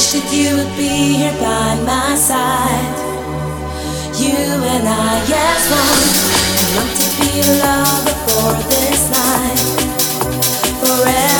wish that you would be here by my side. You and I, yes, one. I want to be a lover for this night, forever.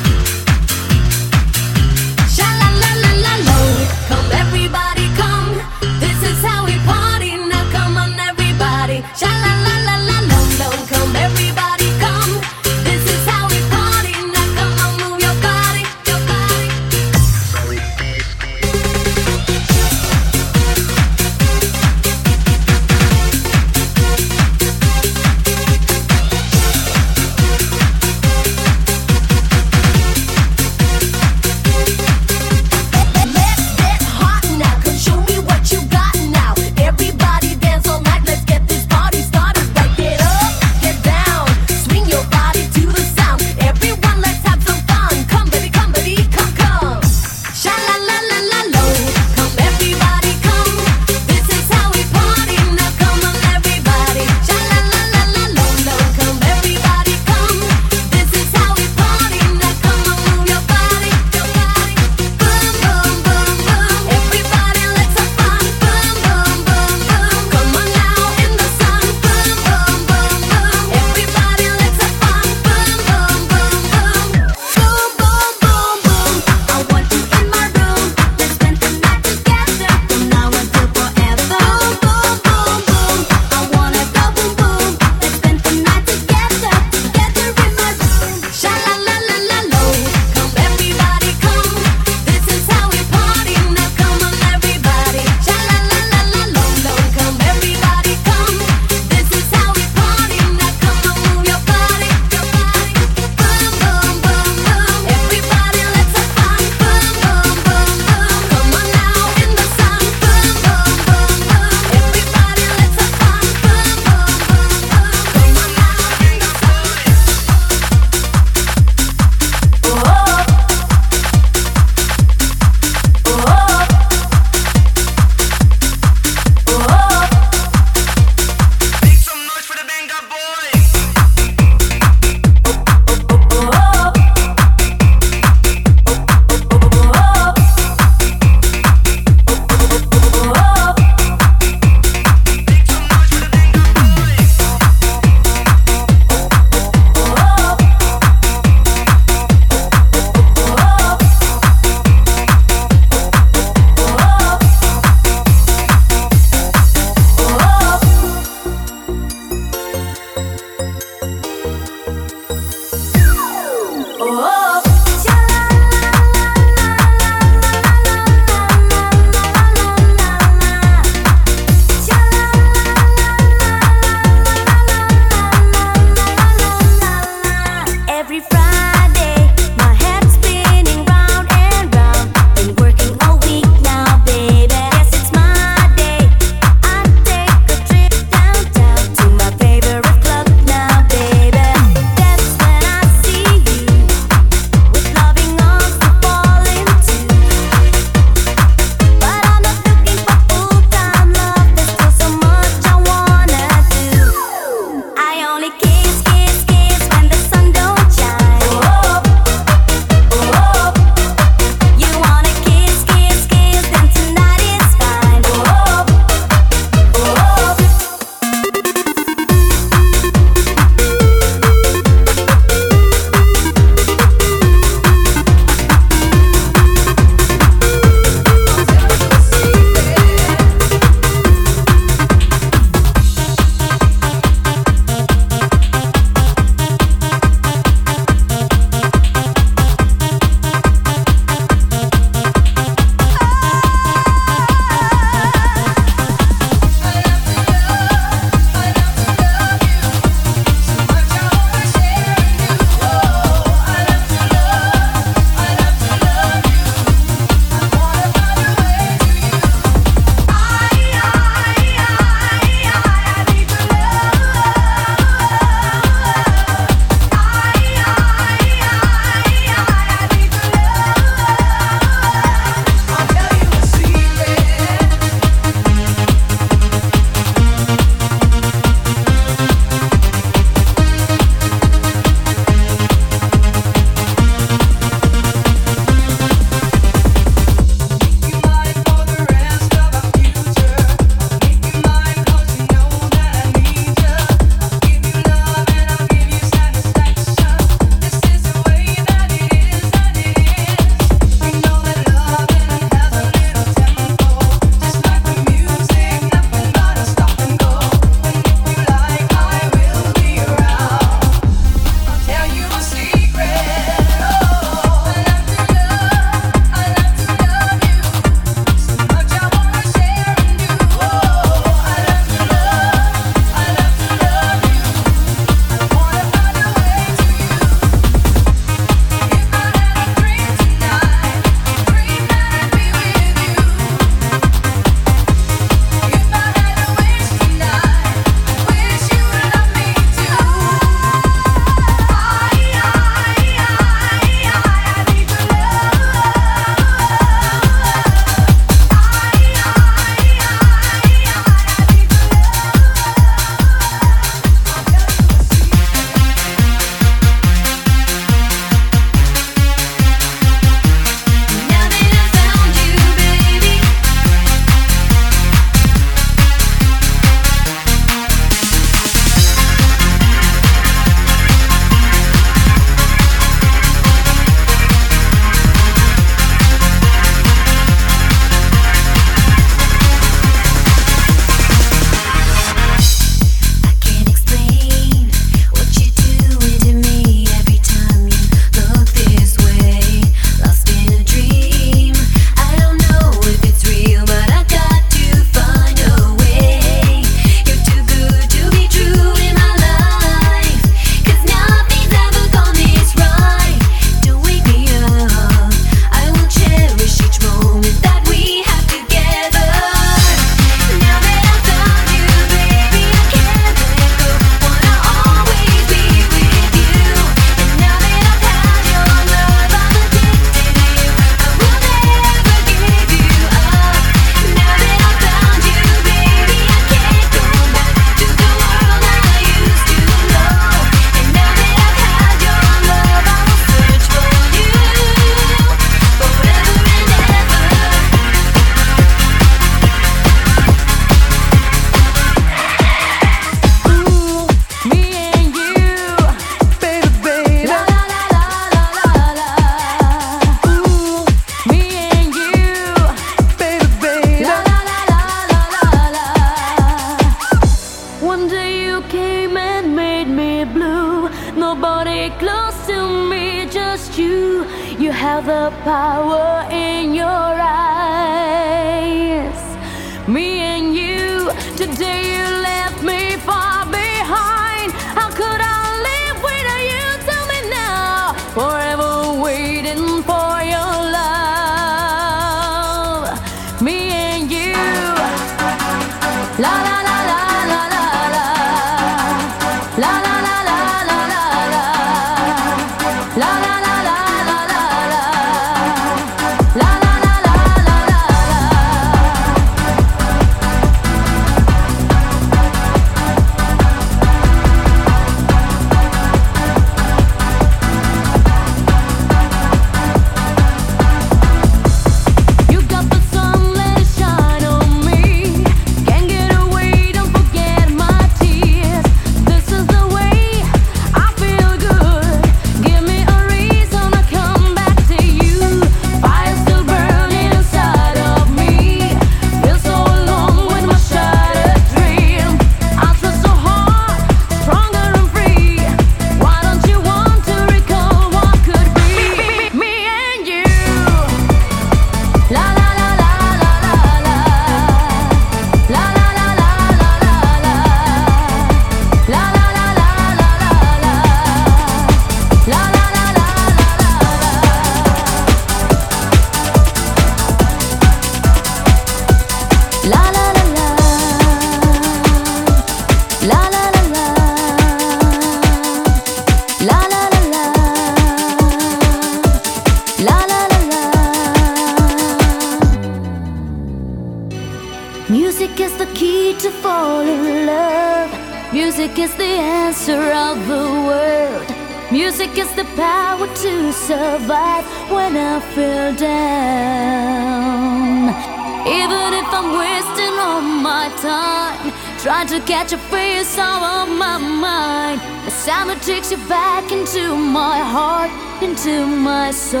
you back into my heart, into my soul.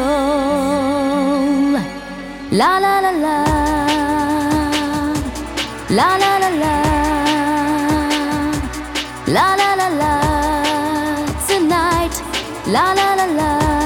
La la la la. La la la la. La la la la. Tonight. La la la la.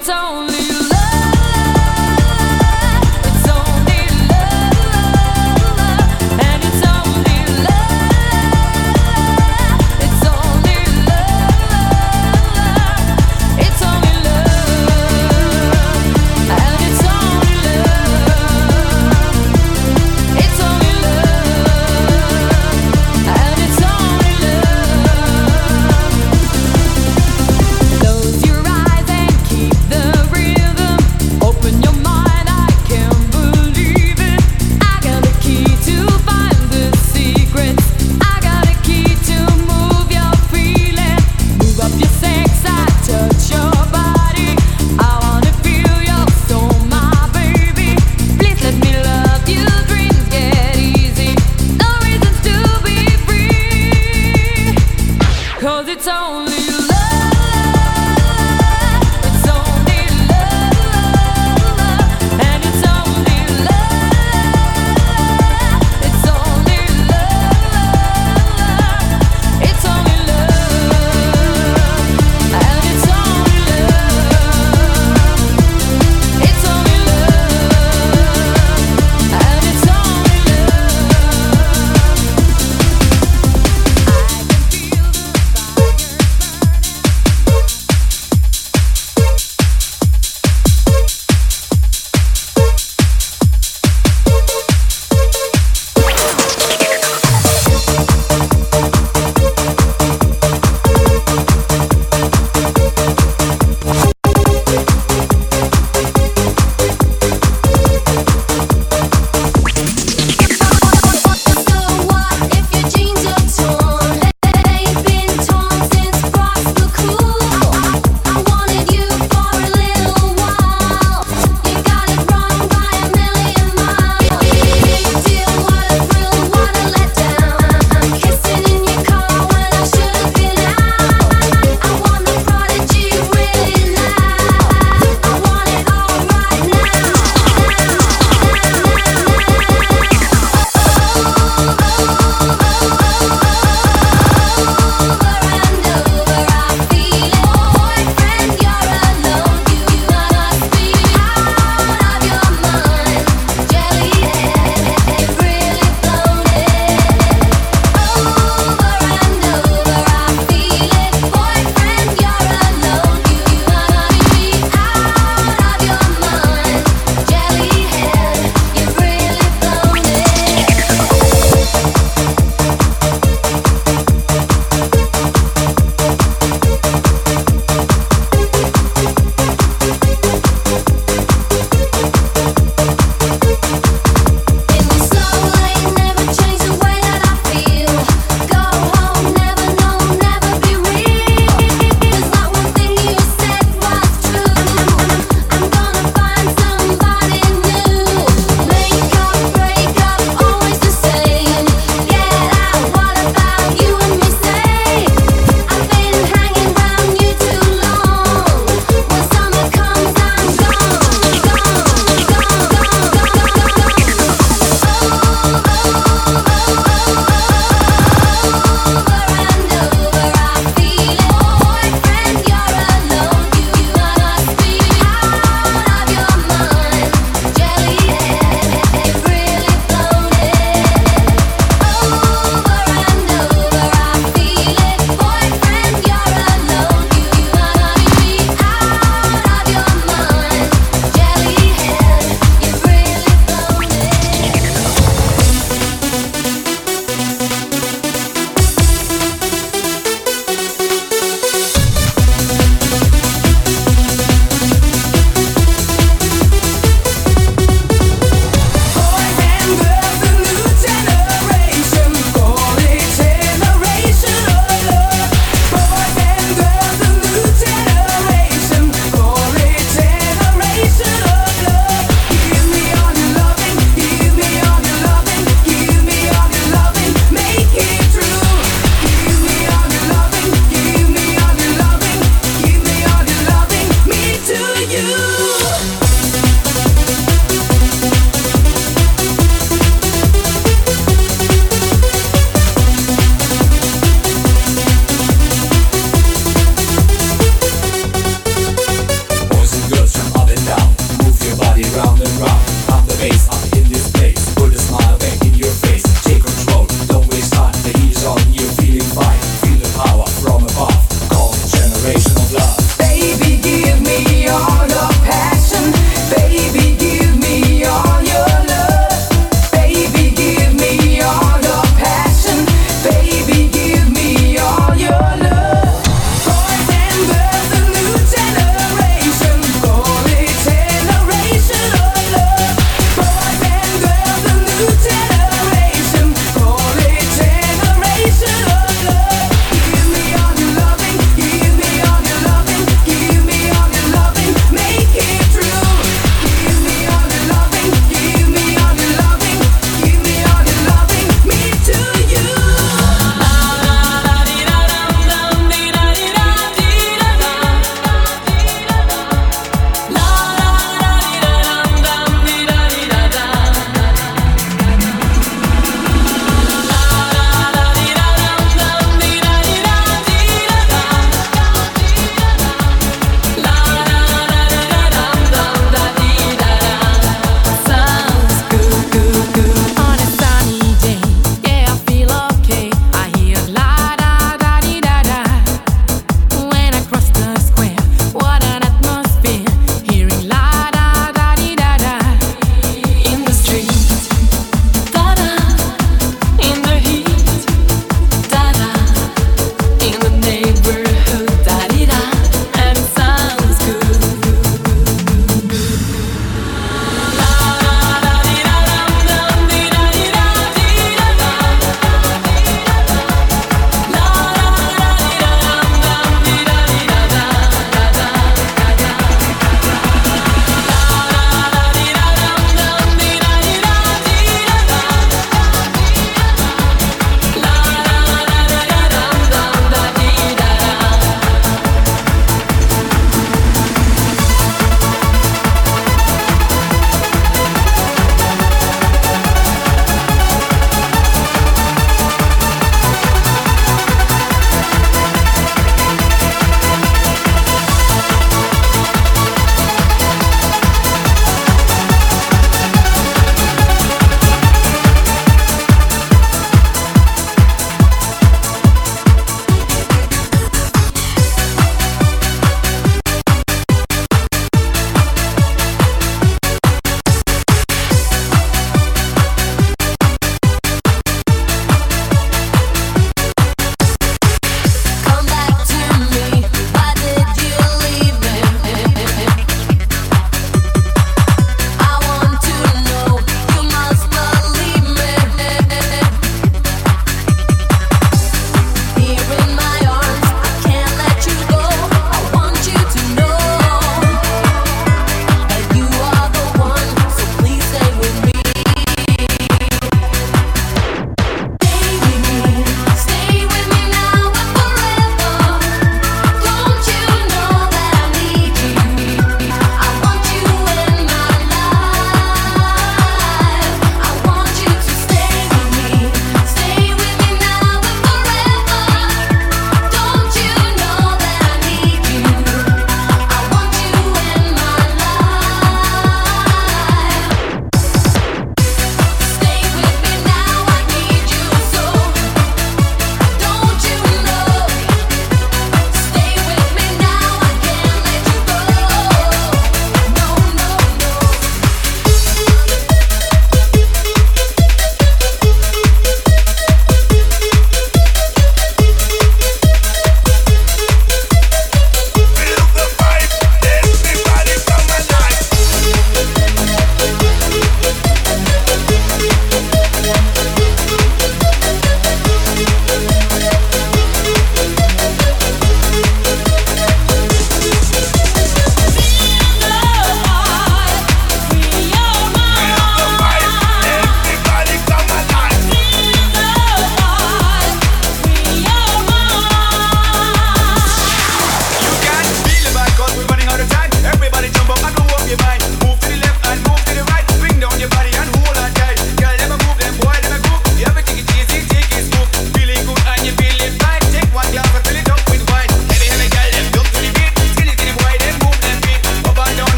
It's only